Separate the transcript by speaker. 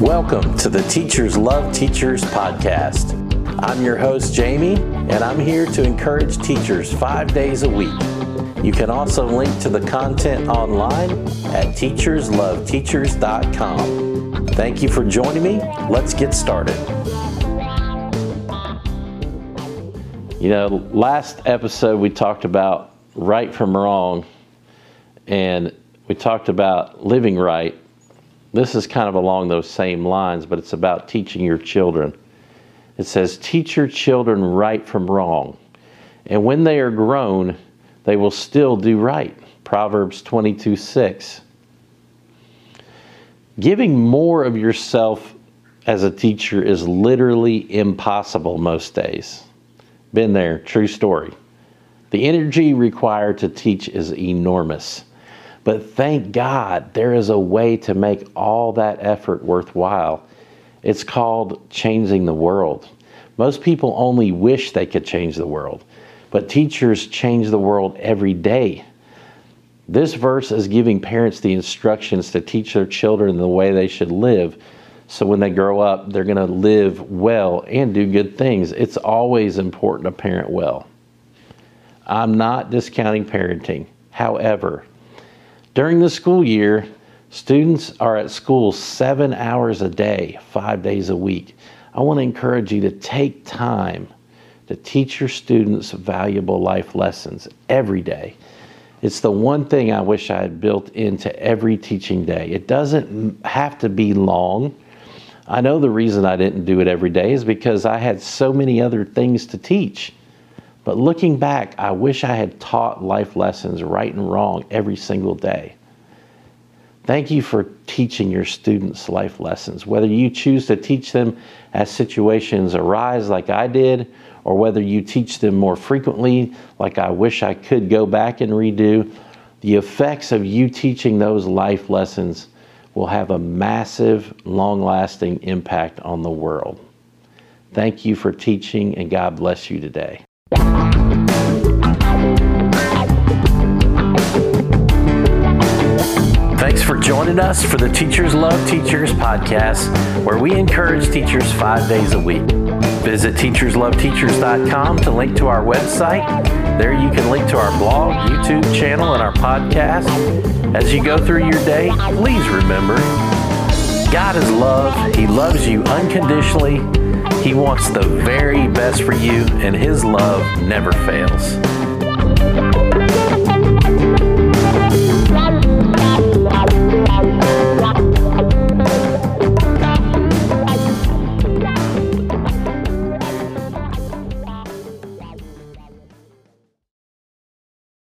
Speaker 1: Welcome to the Teachers Love Teachers podcast. I'm your host, Jamie, and I'm here to encourage teachers five days a week. You can also link to the content online at teachersloveteachers.com. Thank you for joining me. Let's get started. You know, last episode we talked about right from wrong, and we talked about living right this is kind of along those same lines, but it's about teaching your children. It says, Teach your children right from wrong, and when they are grown, they will still do right. Proverbs 22 6. Giving more of yourself as a teacher is literally impossible most days. Been there, true story. The energy required to teach is enormous. But thank God there is a way to make all that effort worthwhile. It's called changing the world. Most people only wish they could change the world, but teachers change the world every day. This verse is giving parents the instructions to teach their children the way they should live. So when they grow up, they're going to live well and do good things. It's always important to parent well. I'm not discounting parenting. However, during the school year, students are at school seven hours a day, five days a week. I want to encourage you to take time to teach your students valuable life lessons every day. It's the one thing I wish I had built into every teaching day. It doesn't have to be long. I know the reason I didn't do it every day is because I had so many other things to teach. But looking back, I wish I had taught life lessons right and wrong every single day. Thank you for teaching your students life lessons, whether you choose to teach them as situations arise, like I did, or whether you teach them more frequently, like I wish I could go back and redo. The effects of you teaching those life lessons will have a massive, long lasting impact on the world. Thank you for teaching, and God bless you today. Joining us for the Teachers Love Teachers podcast, where we encourage teachers five days a week. Visit teachersloveteachers.com to link to our website. There you can link to our blog, YouTube channel, and our podcast. As you go through your day, please remember God is love. He loves you unconditionally he wants the very best for you, and His love never fails.